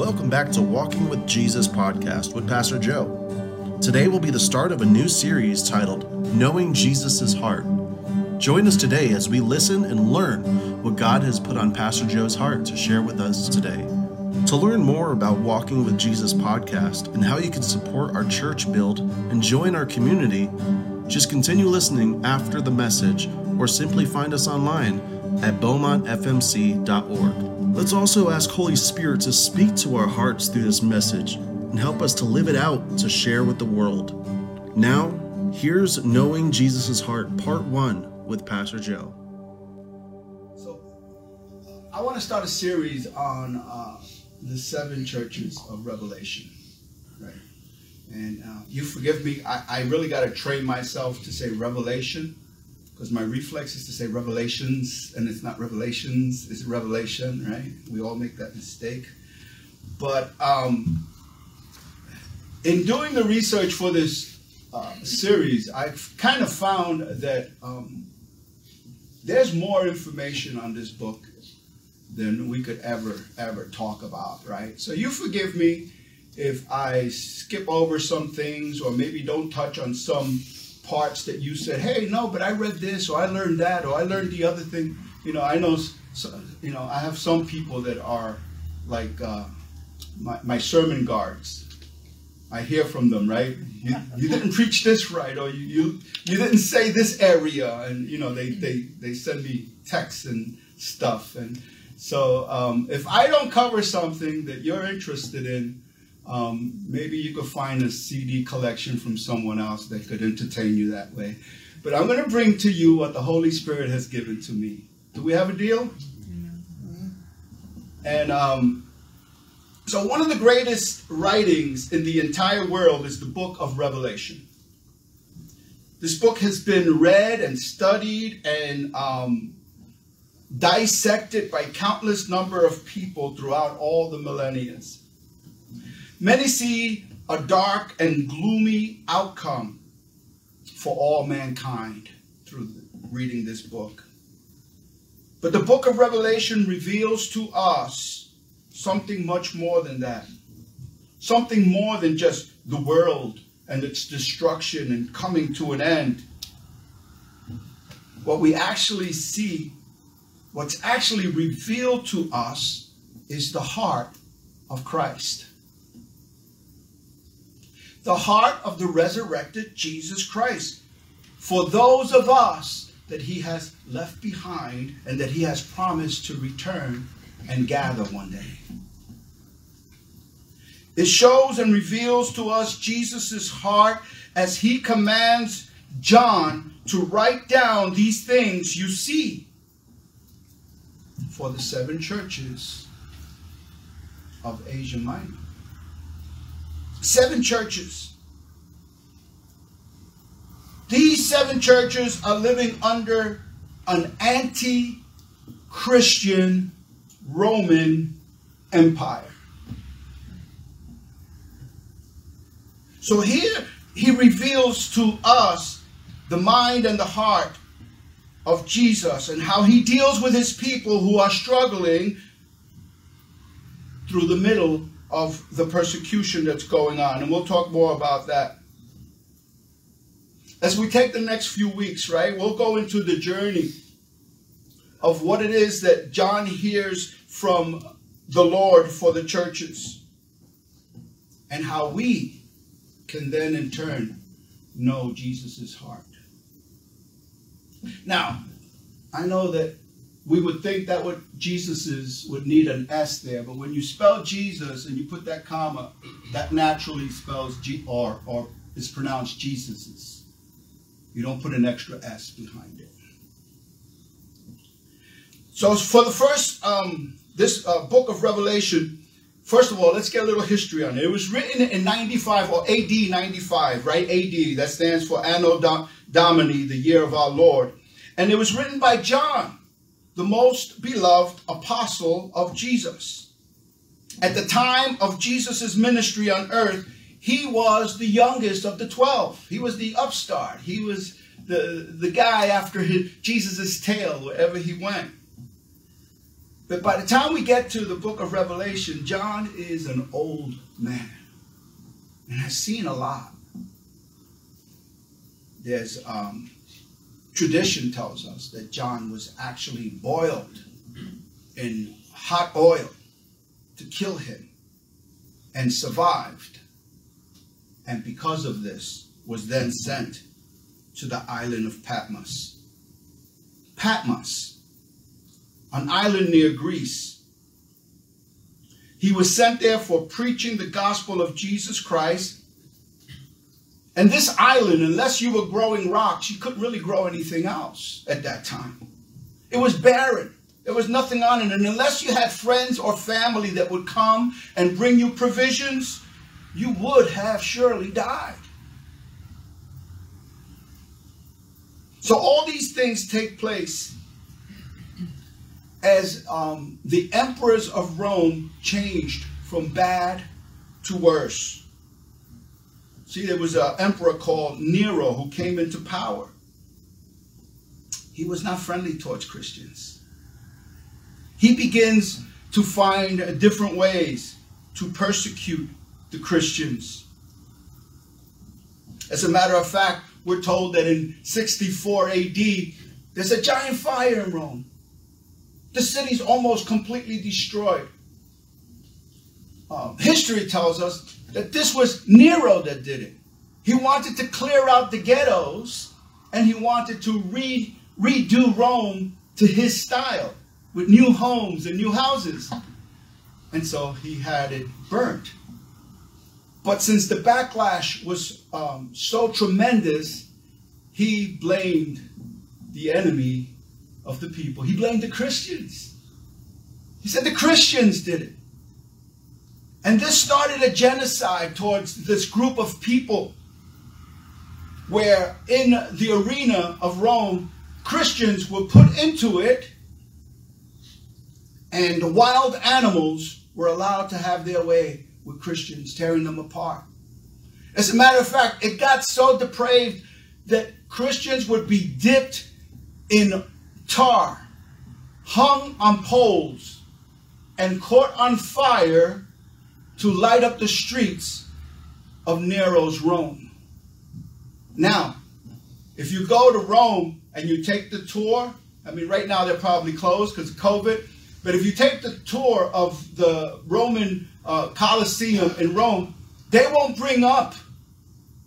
Welcome back to Walking with Jesus podcast with Pastor Joe. Today will be the start of a new series titled Knowing Jesus' Heart. Join us today as we listen and learn what God has put on Pastor Joe's heart to share with us today. To learn more about Walking with Jesus podcast and how you can support our church build and join our community, just continue listening after the message or simply find us online at beaumontfmc.org. Let's also ask Holy Spirit to speak to our hearts through this message and help us to live it out to share with the world. Now, here's Knowing Jesus' Heart, Part 1 with Pastor Joe. So, I want to start a series on uh, the seven churches of Revelation. Right? And uh, you forgive me, I, I really got to train myself to say Revelation because my reflex is to say revelations, and it's not revelations, it's revelation, right? We all make that mistake. But um, in doing the research for this uh, series, I've kind of found that um, there's more information on this book than we could ever, ever talk about, right? So you forgive me if I skip over some things or maybe don't touch on some parts that you said, hey, no, but I read this or I learned that or I learned the other thing. You know, I know, you know, I have some people that are like uh, my, my sermon guards. I hear from them, right? You, you didn't preach this right, or you, you you didn't say this area, and you know they they they send me texts and stuff, and so um, if I don't cover something that you're interested in, um, maybe you could find a CD collection from someone else that could entertain you that way. But I'm going to bring to you what the Holy Spirit has given to me. Do we have a deal? And um, so, one of the greatest writings in the entire world is the book of Revelation. This book has been read and studied and um, dissected by countless number of people throughout all the millennia. Many see a dark and gloomy outcome for all mankind through reading this book. But the book of Revelation reveals to us something much more than that. Something more than just the world and its destruction and coming to an end. What we actually see, what's actually revealed to us, is the heart of Christ the heart of the resurrected Jesus Christ. For those of us that he has left behind and that he has promised to return and gather one day. It shows and reveals to us Jesus' heart as he commands John to write down these things you see for the seven churches of Asia Minor. Seven churches. These seven churches are living under an anti Christian Roman Empire. So here he reveals to us the mind and the heart of Jesus and how he deals with his people who are struggling through the middle of the persecution that's going on. And we'll talk more about that. As we take the next few weeks, right, we'll go into the journey of what it is that John hears from the Lord for the churches and how we can then in turn know Jesus' heart. Now, I know that we would think that what Jesus is would need an S there, but when you spell Jesus and you put that comma, that naturally spells G or or is pronounced Jesus's. You don't put an extra S behind it. So for the first um, this uh, book of Revelation, first of all, let's get a little history on it. It was written in 95 or AD 95, right? AD that stands for Anno Domini, the year of our Lord, and it was written by John the most beloved apostle of Jesus. At the time of Jesus' ministry on earth, he was the youngest of the 12. He was the upstart. He was the, the guy after Jesus' tail wherever he went. But by the time we get to the book of Revelation, John is an old man and has seen a lot. There's um, tradition tells us that John was actually boiled in hot oil to kill him and survived. And because of this, was then sent to the island of Patmos. Patmos an island near Greece. He was sent there for preaching the gospel of Jesus Christ. And this island, unless you were growing rocks, you couldn't really grow anything else at that time. It was barren. There was nothing on it. And unless you had friends or family that would come and bring you provisions, you would have surely died. So all these things take place as um, the emperors of Rome changed from bad to worse. See, there was an emperor called Nero who came into power. He was not friendly towards Christians. He begins to find different ways to persecute the Christians. As a matter of fact, we're told that in 64 AD, there's a giant fire in Rome. The city's almost completely destroyed. Um, history tells us that this was Nero that did it. He wanted to clear out the ghettos and he wanted to re- redo Rome to his style with new homes and new houses. And so he had it burnt. But since the backlash was um, so tremendous, he blamed the enemy of the people. He blamed the Christians. He said the Christians did it. And this started a genocide towards this group of people where in the arena of Rome, Christians were put into it and wild animals were allowed to have their way with Christians, tearing them apart. As a matter of fact, it got so depraved that Christians would be dipped in tar, hung on poles, and caught on fire to light up the streets of Nero's Rome. Now, if you go to Rome and you take the tour, I mean, right now they're probably closed because of COVID, but if you take the tour of the Roman uh, Colosseum in Rome, they won't bring up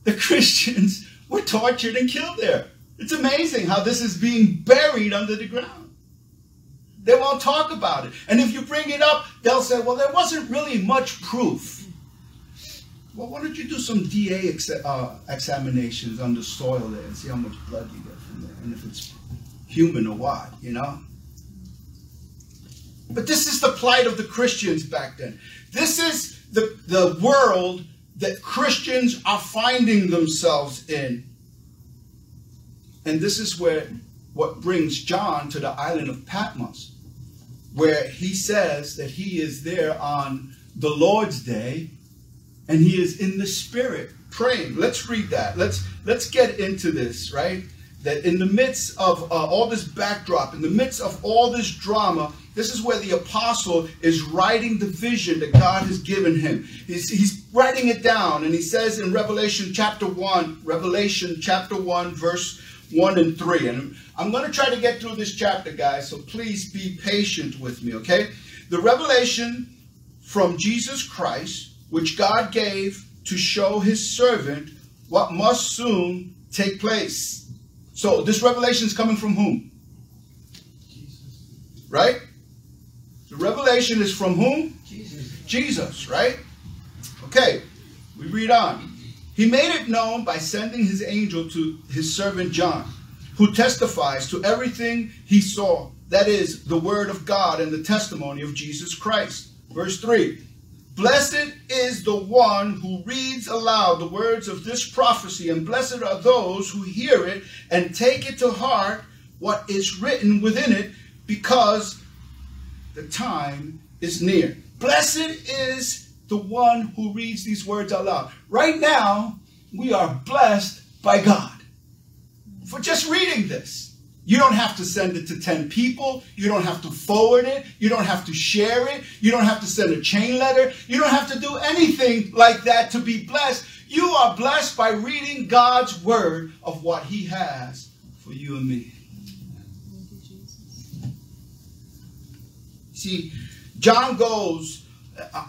the Christians were tortured and killed there. It's amazing how this is being buried under the ground. They won't talk about it. And if you bring it up, they'll say, well, there wasn't really much proof. Well, why don't you do some DNA ex- uh, examinations on the soil there and see how much blood you get from there and if it's human or what, you know? But this is the plight of the Christians back then. This is the, the world that Christians are finding themselves in. And this is where what brings John to the island of Patmos, where he says that he is there on the Lord's day and he is in the spirit praying. Let's read that. Let's let's get into this, right? That in the midst of uh, all this backdrop, in the midst of all this drama, this is where the apostle is writing the vision that God has given him. He's, he's writing it down, and he says in Revelation chapter 1, Revelation chapter 1, verse 1 and 3. And I'm going to try to get through this chapter, guys, so please be patient with me, okay? The revelation from Jesus Christ, which God gave to show his servant what must soon take place. So this revelation is coming from whom? Jesus. Right? The revelation is from whom? Jesus. Jesus, right? Okay, we read on. He made it known by sending his angel to his servant John, who testifies to everything he saw. That is, the word of God and the testimony of Jesus Christ. Verse 3 Blessed is the one who reads aloud the words of this prophecy, and blessed are those who hear it and take it to heart what is written within it, because the time is near. Blessed is the one who reads these words aloud. Right now, we are blessed by God for just reading this. You don't have to send it to 10 people. You don't have to forward it. You don't have to share it. You don't have to send a chain letter. You don't have to do anything like that to be blessed. You are blessed by reading God's word of what He has for you and me. See, John goes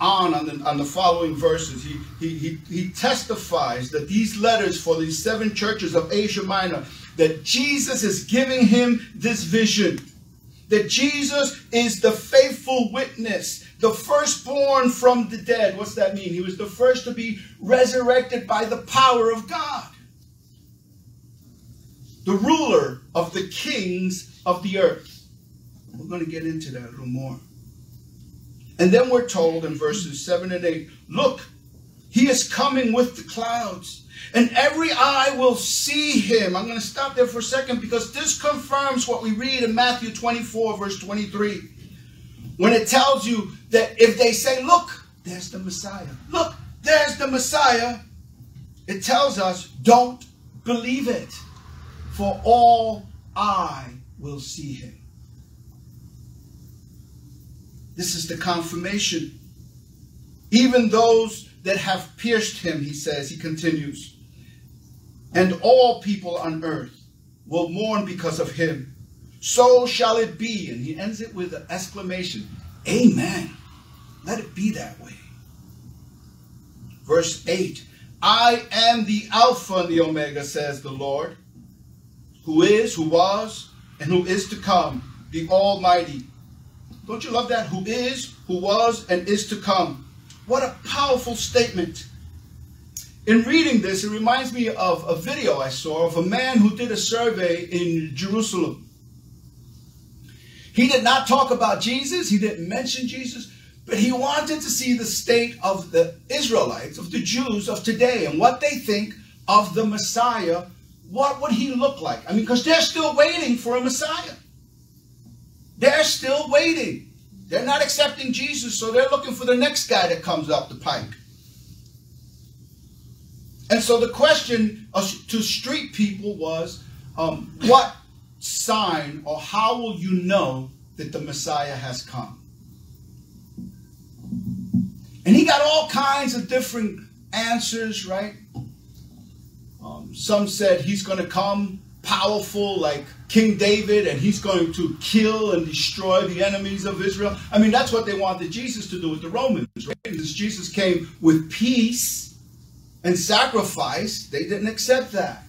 on on the, on the following verses. He, he, he, he testifies that these letters for these seven churches of Asia Minor that Jesus is giving him this vision. That Jesus is the faithful witness, the firstborn from the dead. What's that mean? He was the first to be resurrected by the power of God. The ruler of the kings of the earth. We're going to get into that a little more. And then we're told in verses 7 and 8 look, he is coming with the clouds and every eye will see him. I'm going to stop there for a second because this confirms what we read in Matthew 24, verse 23. When it tells you that if they say, Look, there's the Messiah, look, there's the Messiah, it tells us, Don't believe it, for all eye will see him. This is the confirmation. Even those that have pierced him, he says, he continues and all people on earth will mourn because of him. So shall it be. And he ends it with an exclamation Amen. Let it be that way. Verse 8 I am the Alpha and the Omega, says the Lord, who is, who was, and who is to come, the Almighty. Don't you love that? Who is, who was, and is to come. What a powerful statement. In reading this, it reminds me of a video I saw of a man who did a survey in Jerusalem. He did not talk about Jesus, he didn't mention Jesus, but he wanted to see the state of the Israelites, of the Jews of today, and what they think of the Messiah. What would he look like? I mean, because they're still waiting for a Messiah. They're still waiting. They're not accepting Jesus, so they're looking for the next guy that comes up the pike. And so the question to street people was, um, what sign or how will you know that the Messiah has come? And he got all kinds of different answers, right? Um, some said he's going to come powerful like King David and he's going to kill and destroy the enemies of Israel. I mean, that's what they wanted Jesus to do with the Romans, right? Because Jesus came with peace and sacrifice, they didn't accept that.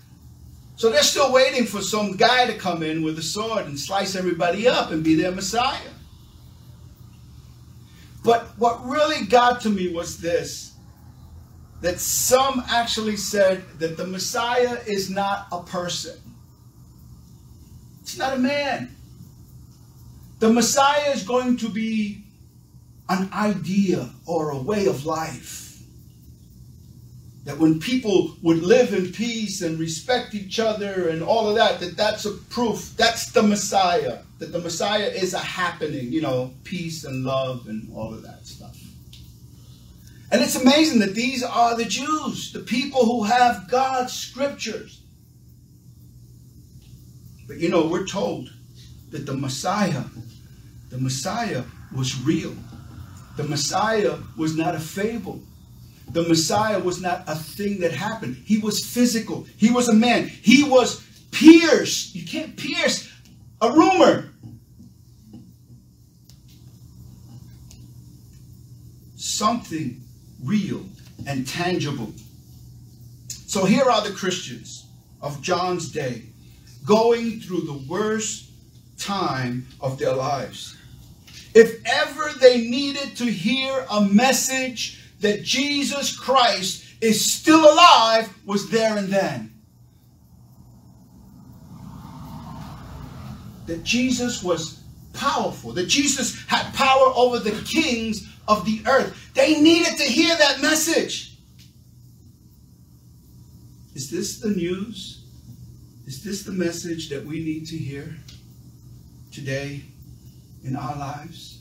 So they're still waiting for some guy to come in with a sword and slice everybody up and be their Messiah. But what really got to me was this that some actually said that the Messiah is not a person, it's not a man. The Messiah is going to be an idea or a way of life. That when people would live in peace and respect each other and all of that, that that's a proof, that's the Messiah. That the Messiah is a happening, you know, peace and love and all of that stuff. And it's amazing that these are the Jews, the people who have God's scriptures. But you know, we're told that the Messiah, the Messiah was real. The Messiah was not a fable. The Messiah was not a thing that happened. He was physical. He was a man. He was pierced. You can't pierce a rumor. Something real and tangible. So here are the Christians of John's day going through the worst time of their lives. If ever they needed to hear a message that Jesus Christ is still alive was there and then. That Jesus was powerful, that Jesus had power over the kings of the earth. They needed to hear that message. Is this the news? Is this the message that we need to hear today in our lives?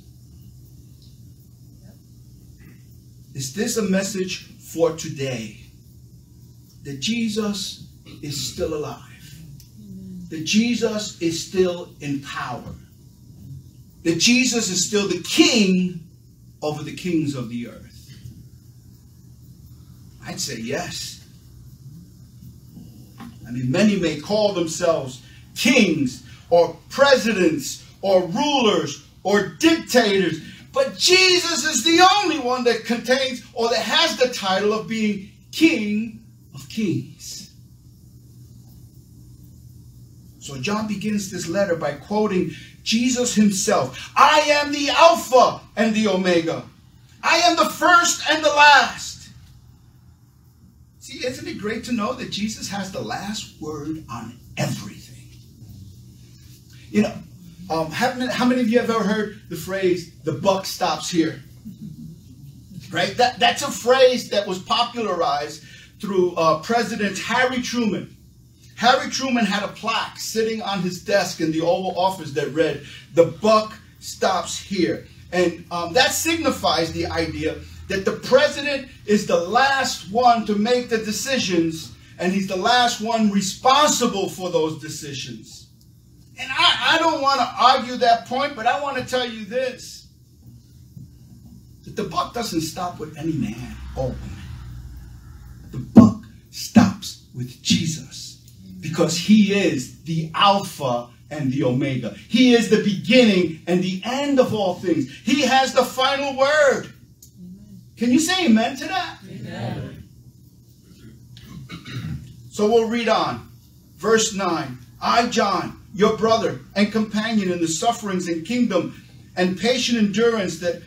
Is this a message for today? That Jesus is still alive. that Jesus is still in power, that Jesus is still the king over the kings of the earth? I'd say yes. I mean, many may call themselves kings or presidents or rulers or dictators, but Jesus is the only one that contains or that has the title of being King of Kings. So John begins this letter by quoting Jesus himself I am the Alpha and the Omega. I am the first and the last. See, isn't it great to know that Jesus has the last word on everything? You know, um, how, many, how many of you have ever heard the phrase, the buck stops here? Right? That, that's a phrase that was popularized through uh, President Harry Truman. Harry Truman had a plaque sitting on his desk in the Oval Office that read, The buck stops here. And um, that signifies the idea that the president is the last one to make the decisions, and he's the last one responsible for those decisions. And I, I don't want to argue that point, but I want to tell you this that the buck doesn't stop with any man or woman, the buck stops with Jesus because he is the Alpha and the Omega. He is the beginning and the end of all things. He has the final word. Can you say amen to that? Amen. So we'll read on. Verse 9 I, John, your brother and companion in the sufferings and kingdom and patient endurance that,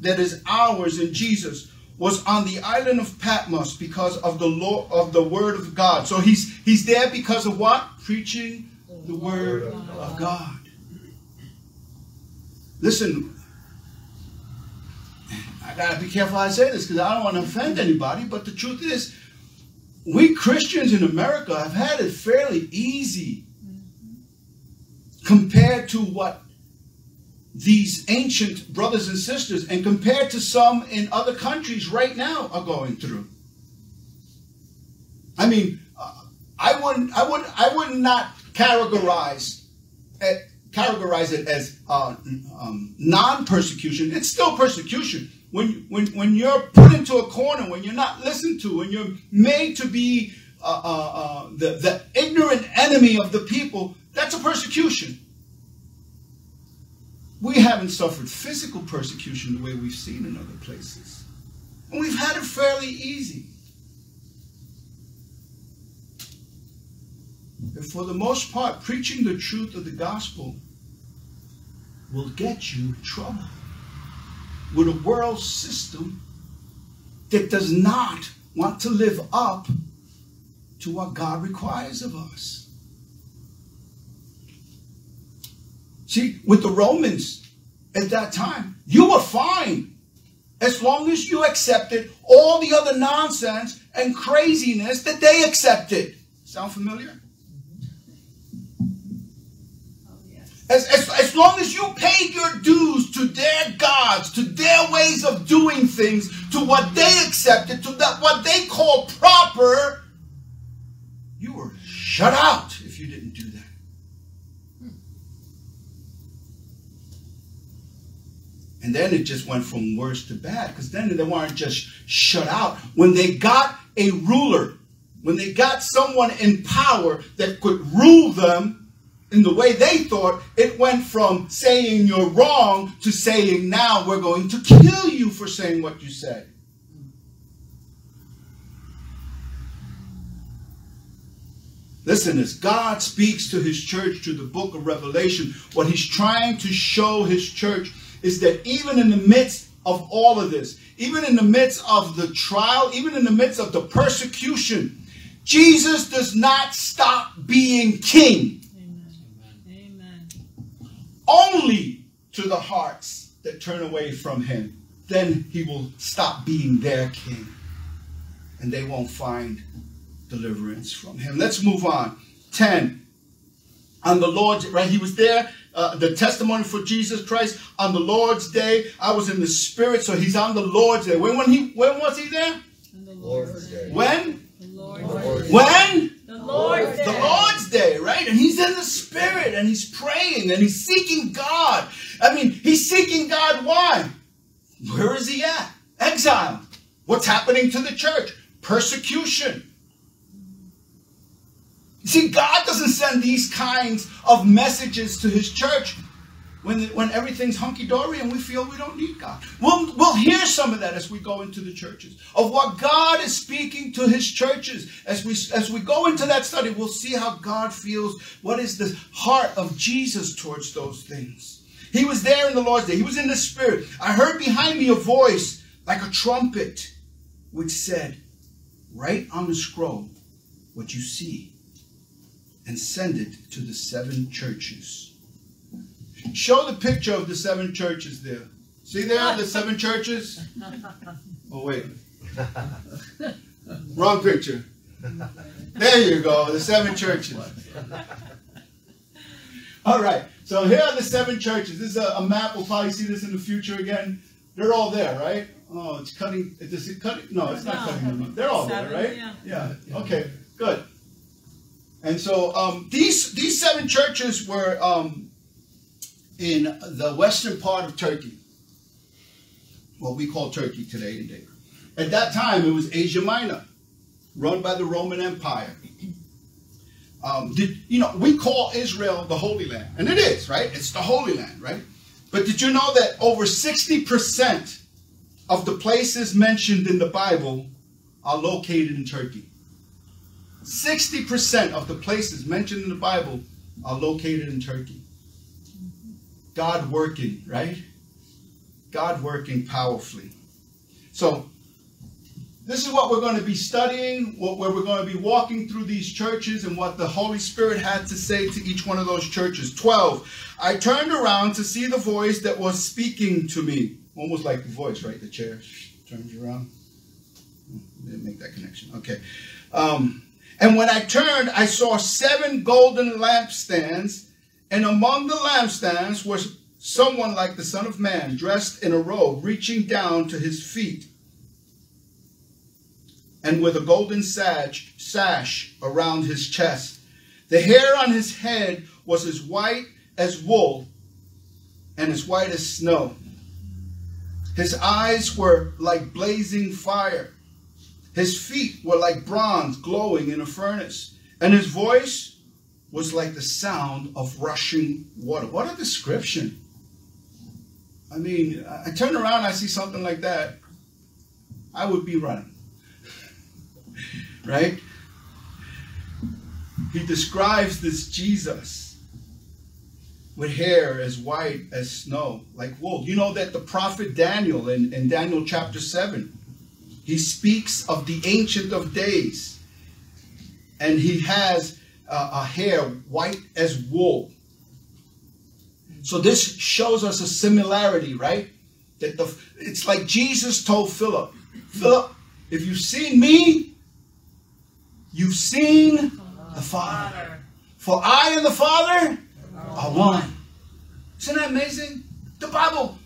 that is ours in Jesus, was on the island of Patmos because of the law of the word of God. So he's he's there because of what? Preaching the word of God. Listen, I gotta be careful I say this because I don't want to offend anybody, but the truth is, we Christians in America have had it fairly easy compared to what these ancient brothers and sisters and compared to some in other countries right now are going through. I mean, I wouldn't, I would, I would not categorize it, categorize it as uh, um, non-persecution. It's still persecution. When, when, when you're put into a corner, when you're not listened to, when you're made to be uh, uh, uh the, the ignorant enemy of the people, that's a persecution. We haven't suffered physical persecution the way we've seen in other places. And we've had it fairly easy. And for the most part, preaching the truth of the gospel will get you trouble with a world system that does not want to live up to what God requires of us. See, with the Romans at that time, you were fine as long as you accepted all the other nonsense and craziness that they accepted. Sound familiar? As, as, as long as you paid your dues to their gods, to their ways of doing things, to what they accepted, to that what they called proper, you were shut out if you didn't do that. And then it just went from worse to bad because then they weren't just shut out. When they got a ruler, when they got someone in power that could rule them in the way they thought, it went from saying you're wrong to saying now we're going to kill you for saying what you said. Listen, as God speaks to his church through the book of Revelation, what he's trying to show his church is that even in the midst of all of this, even in the midst of the trial, even in the midst of the persecution, Jesus does not stop being king. Amen. Only to the hearts that turn away from him. Then he will stop being their king. And they won't find deliverance from him. Let's move on. 10. On the Lord, right? He was there uh, the testimony for Jesus Christ on the Lord's day. I was in the Spirit, so He's on the Lord's day. When when he when was He there? the Lord's day. When? The Lord's day. When? The The Lord's Day. The Lord's Day, right? And he's in the Spirit and he's praying and he's seeking God. I mean, he's seeking God. Why? Where is he at? Exile. What's happening to the church? Persecution. See, God doesn't send these kinds of messages to his church when, when everything's hunky dory and we feel we don't need God. We'll, we'll hear some of that as we go into the churches of what God is speaking to his churches. As we, as we go into that study, we'll see how God feels. What is the heart of Jesus towards those things? He was there in the Lord's day, he was in the Spirit. I heard behind me a voice like a trumpet which said, Write on the scroll what you see and send it to the seven churches. Show the picture of the seven churches there. See there, the seven churches? Oh, wait. Wrong picture. There you go, the seven churches. All right, so here are the seven churches. This is a, a map. We'll probably see this in the future again. They're all there, right? Oh, it's cutting. Is it cutting? No, it's not No. cutting them. up. They're all Seven, there, right? yeah. Yeah. Okay. Good. And so um, these these seven churches were um, in the western part of Turkey, what we call Turkey today. Today, at that time, it was Asia Minor, run by the Roman Empire. Um, did you know we call Israel the Holy Land, and it is right. It's the Holy Land, right? But did you know that over sixty percent of the places mentioned in the Bible are located in Turkey? 60% of the places mentioned in the Bible are located in Turkey. God working, right? God working powerfully. So, this is what we're going to be studying, what, where we're going to be walking through these churches and what the Holy Spirit had to say to each one of those churches. 12. I turned around to see the voice that was speaking to me. Almost like the voice, right? The chair turns around. Didn't make that connection. Okay. Um, and when I turned, I saw seven golden lampstands, and among the lampstands was someone like the Son of Man, dressed in a robe, reaching down to his feet, and with a golden sash, sash around his chest. The hair on his head was as white as wool, and as white as snow. His eyes were like blazing fire. His feet were like bronze glowing in a furnace, and his voice was like the sound of rushing water. What a description! I mean, I turn around, I see something like that, I would be running. right? He describes this Jesus with hair as white as snow, like wool. You know that the prophet Daniel in, in Daniel chapter 7, he speaks of the Ancient of Days. And he has uh, a hair white as wool. So this shows us a similarity, right? That the it's like Jesus told Philip, Philip, if you've seen me, you've seen the Father. For I and the Father are one. Isn't that amazing? The Bible,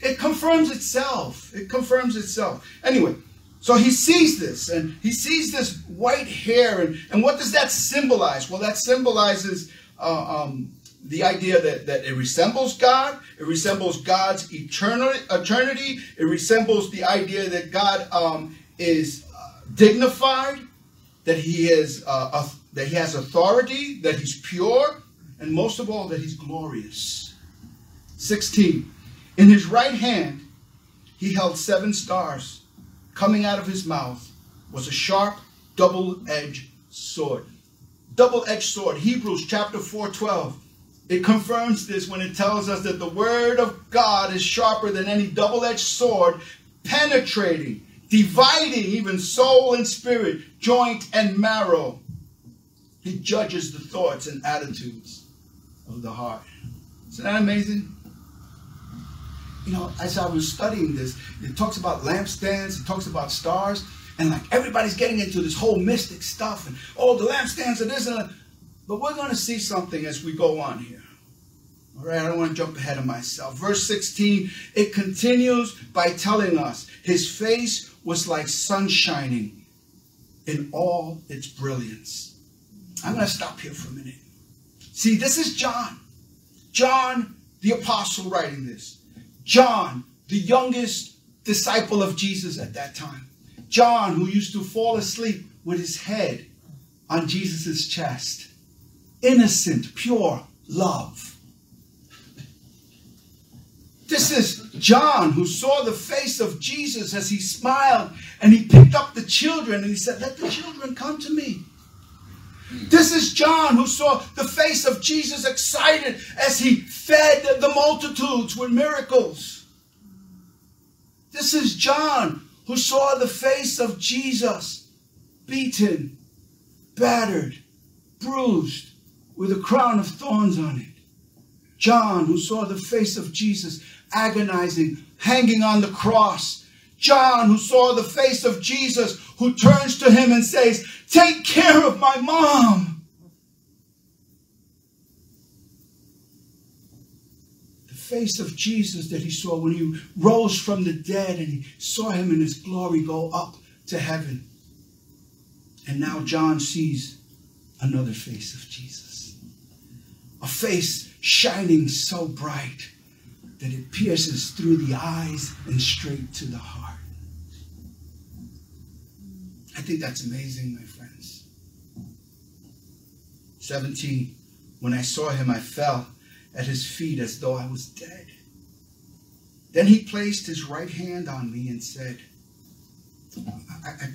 it confirms itself. It confirms itself. Anyway, so he sees this and he sees this white hair. And, and what does that symbolize? Well, that symbolizes uh, um, the idea that, that it resembles God, it resembles God's eternal, eternity, it resembles the idea that God um, is uh, dignified, that he is uh, uh, that he has authority, that he's pure, and most of all, that he's glorious. 16. In his right hand, he held seven stars. Coming out of his mouth was a sharp, double-edged sword. Double-edged sword. Hebrews chapter 4, 12. It confirms this when it tells us that the word of God is sharper than any double-edged sword, penetrating, dividing even soul and spirit, joint and marrow. He judges the thoughts and attitudes of the heart. Isn't that amazing? You know, as I was studying this, it talks about lampstands, it talks about stars, and like everybody's getting into this whole mystic stuff, and oh, the lampstands are this and that. But we're going to see something as we go on here. All right, I don't want to jump ahead of myself. Verse 16, it continues by telling us his face was like sun shining in all its brilliance. I'm going to stop here for a minute. See, this is John. John, the apostle, writing this. John, the youngest disciple of Jesus at that time. John, who used to fall asleep with his head on Jesus' chest. Innocent, pure love. This is John who saw the face of Jesus as he smiled and he picked up the children and he said, Let the children come to me. This is John who saw the face of Jesus excited as he fed the multitudes with miracles. This is John who saw the face of Jesus beaten, battered, bruised, with a crown of thorns on it. John who saw the face of Jesus agonizing, hanging on the cross. John who saw the face of Jesus who turns to him and says, Take care of my mom. The face of Jesus that he saw when he rose from the dead and he saw him in his glory go up to heaven. And now John sees another face of Jesus. A face shining so bright that it pierces through the eyes and straight to the heart. I think that's amazing, my friends. 17. When I saw him, I fell at his feet as though I was dead. Then he placed his right hand on me and said, I, I,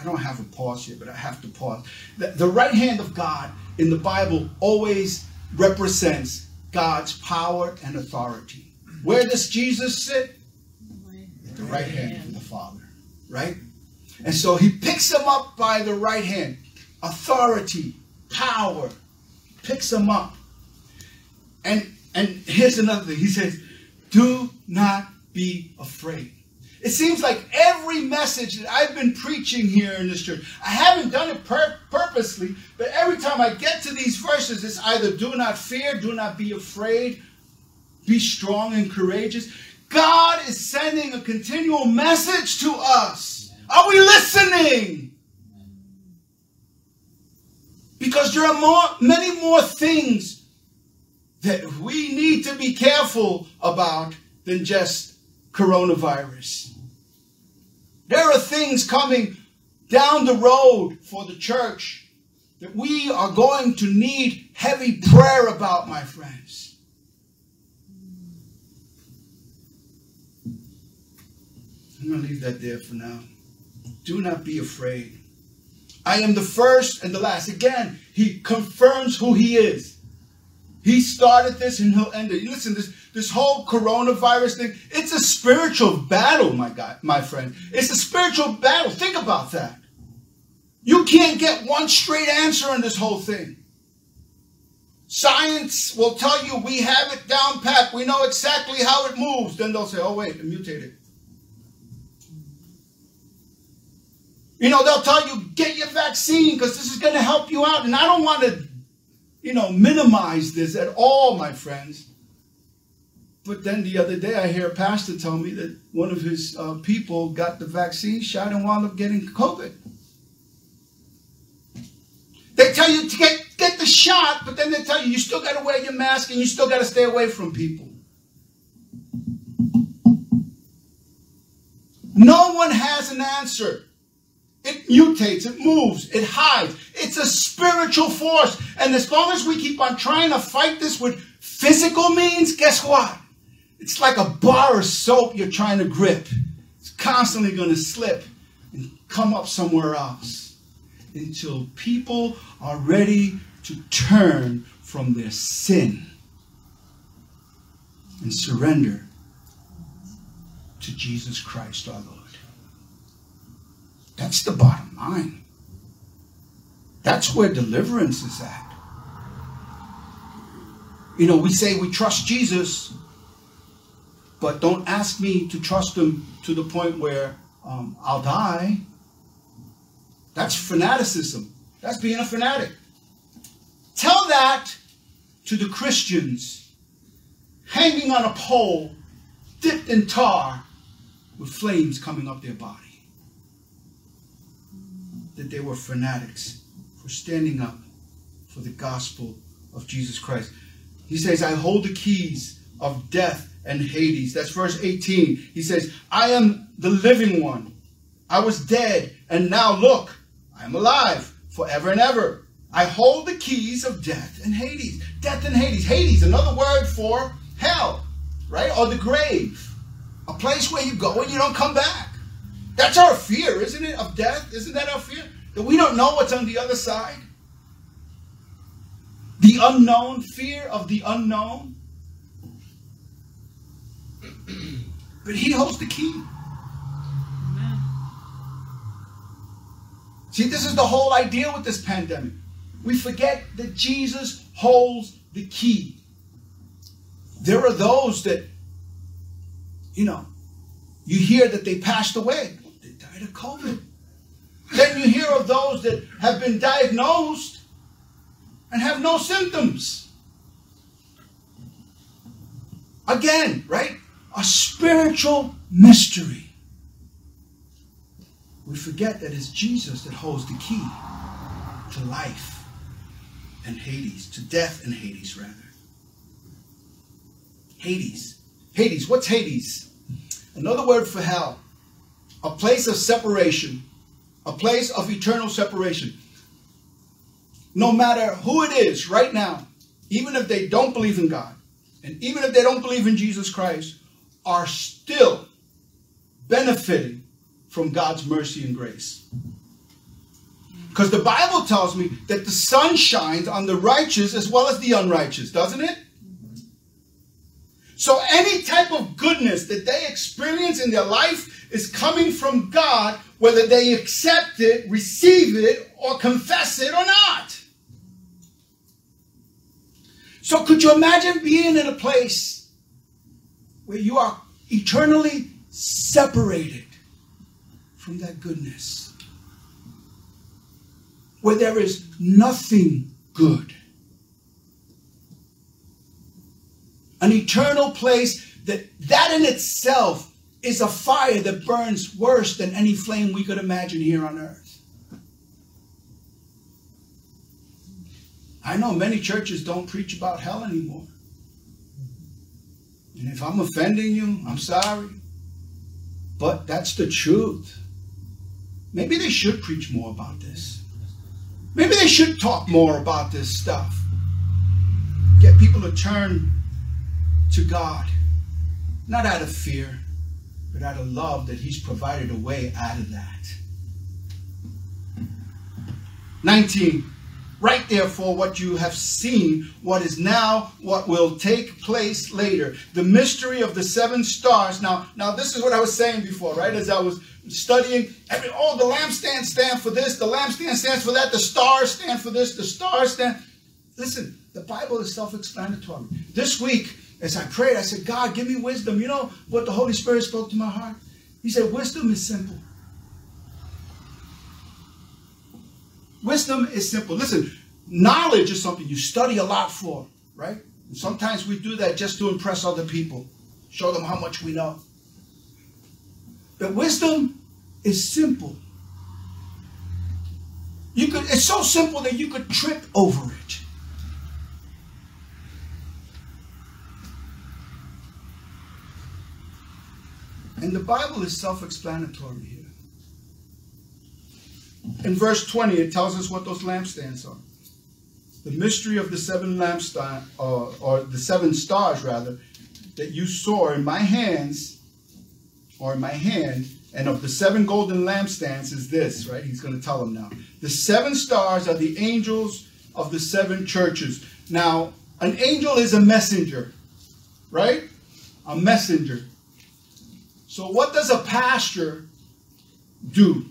I don't have a pause here, but I have to pause. The, the right hand of God in the Bible always represents God's power and authority. Where does Jesus sit? At the right hand of the Father, right? And so he picks him up by the right hand. Authority, power, picks him up. And and here's another thing. He says, "Do not be afraid." It seems like every message that I've been preaching here in this church, I haven't done it pur- purposely, but every time I get to these verses, it's either do not fear, do not be afraid, be strong and courageous. God is sending a continual message to us. Are we listening? Because there are more, many more things that we need to be careful about than just coronavirus. There are things coming down the road for the church that we are going to need heavy prayer about, my friends. I'm going to leave that there for now. Do not be afraid. I am the first and the last. Again, he confirms who he is. He started this and he'll end it. Listen, this, this whole coronavirus thing, it's a spiritual battle, my guy, my friend. It's a spiritual battle. Think about that. You can't get one straight answer in this whole thing. Science will tell you we have it down pat. We know exactly how it moves. Then they'll say, oh, wait, it mutated. You know, they'll tell you, get your vaccine because this is going to help you out. And I don't want to, you know, minimize this at all, my friends. But then the other day, I hear a pastor tell me that one of his uh, people got the vaccine shot and wound up getting COVID. They tell you to get, get the shot, but then they tell you you still got to wear your mask and you still got to stay away from people. No one has an answer. It mutates, it moves, it hides. It's a spiritual force. And as long as we keep on trying to fight this with physical means, guess what? It's like a bar of soap you're trying to grip. It's constantly going to slip and come up somewhere else until people are ready to turn from their sin and surrender to Jesus Christ our Lord. That's the bottom line. That's where deliverance is at. You know, we say we trust Jesus, but don't ask me to trust him to the point where um, I'll die. That's fanaticism. That's being a fanatic. Tell that to the Christians hanging on a pole, dipped in tar, with flames coming up their body that they were fanatics for standing up for the gospel of Jesus Christ. He says, I hold the keys of death and Hades. That's verse 18. He says, I am the living one. I was dead, and now look, I am alive forever and ever. I hold the keys of death and Hades. Death and Hades. Hades, another word for hell, right? Or the grave. A place where you go and you don't come back. That's our fear, isn't it? Of death? Isn't that our fear? That we don't know what's on the other side? The unknown, fear of the unknown. but he holds the key. Amen. See, this is the whole idea with this pandemic. We forget that Jesus holds the key. There are those that, you know, you hear that they passed away. Died of COVID. Then you hear of those that have been diagnosed and have no symptoms. Again, right? A spiritual mystery. We forget that it's Jesus that holds the key to life and Hades, to death and Hades, rather. Hades. Hades. What's Hades? Another word for hell. A place of separation, a place of eternal separation. No matter who it is right now, even if they don't believe in God, and even if they don't believe in Jesus Christ, are still benefiting from God's mercy and grace. Because the Bible tells me that the sun shines on the righteous as well as the unrighteous, doesn't it? So any type of goodness that they experience in their life is coming from God, whether they accept it, receive it, or confess it or not. So could you imagine being in a place where you are eternally separated from that goodness? Where there is nothing good. An eternal place that that in itself is a fire that burns worse than any flame we could imagine here on earth. I know many churches don't preach about hell anymore. And if I'm offending you, I'm sorry. But that's the truth. Maybe they should preach more about this. Maybe they should talk more about this stuff. Get people to turn to God, not out of fear, but out of love that He's provided a way out of that. 19. Write therefore what you have seen, what is now, what will take place later. The mystery of the seven stars. Now, now this is what I was saying before, right? As I was studying, every oh, the lampstand stand for this, the lampstand stands for that, the stars stand for this, the stars stand. Listen, the Bible is self-explanatory. This week, as I prayed, I said, God, give me wisdom. You know what the Holy Spirit spoke to my heart? He said, wisdom is simple. Wisdom is simple. Listen, knowledge is something you study a lot for, right? And sometimes we do that just to impress other people, show them how much we know. But wisdom is simple. You could it's so simple that you could trip over it. And the Bible is self-explanatory here. In verse 20, it tells us what those lampstands are. The mystery of the seven lampstands, uh, or the seven stars, rather, that you saw in my hands, or in my hand, and of the seven golden lampstands is this, right? He's going to tell them now. The seven stars are the angels of the seven churches. Now, an angel is a messenger, right? A messenger. So, what does a pastor do?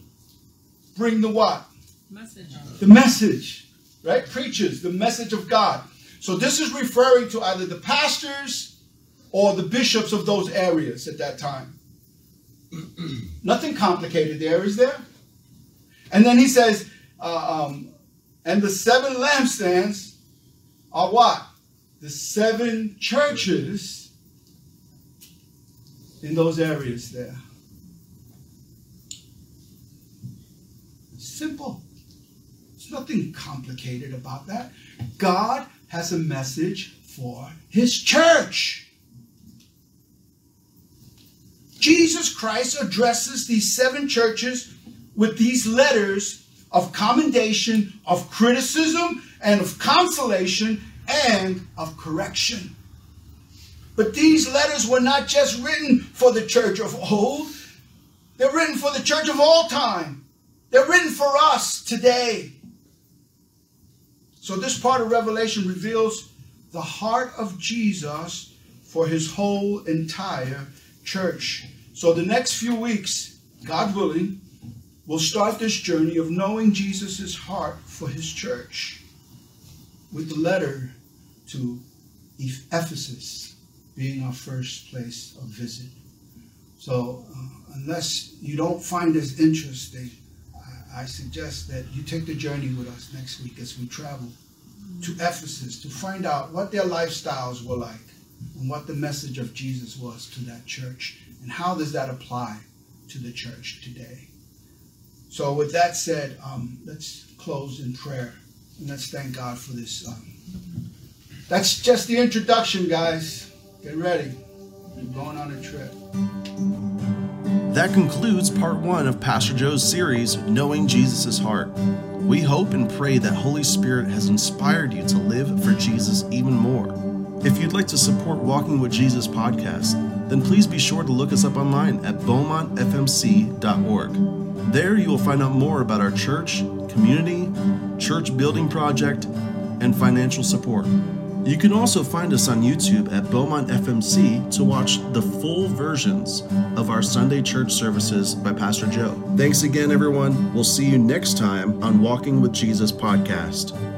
bring the what? Message. The message, right? Preaches the message of God. So this is referring to either the pastors or the bishops of those areas at that time. Nothing complicated there, is there? And then he says, uh, um, and the seven lampstands are what? The seven churches in those areas there. Simple. There's nothing complicated about that. God has a message for his church. Jesus Christ addresses these seven churches with these letters of commendation, of criticism, and of consolation, and of correction. But these letters were not just written for the church of old, they're written for the church of all time. They're written for us today. So, this part of Revelation reveals the heart of Jesus for his whole entire church. So, the next few weeks, God willing, we'll start this journey of knowing Jesus' heart for his church with the letter to Ephesus being our first place of visit. So, uh, unless you don't find this interesting, I, I suggest that you take the journey with us next week as we travel to Ephesus to find out what their lifestyles were like and what the message of Jesus was to that church and how does that apply to the church today. So, with that said, um, let's close in prayer and let's thank God for this. Um, that's just the introduction, guys. Get ready. We're going on a trip. That concludes part one of Pastor Joe's series, Knowing Jesus' Heart. We hope and pray that Holy Spirit has inspired you to live for Jesus even more. If you'd like to support Walking with Jesus podcast, then please be sure to look us up online at beaumontfmc.org. There you will find out more about our church, community, church building project, and financial support. You can also find us on YouTube at Beaumont FMC to watch the full versions of our Sunday church services by Pastor Joe. Thanks again, everyone. We'll see you next time on Walking with Jesus podcast.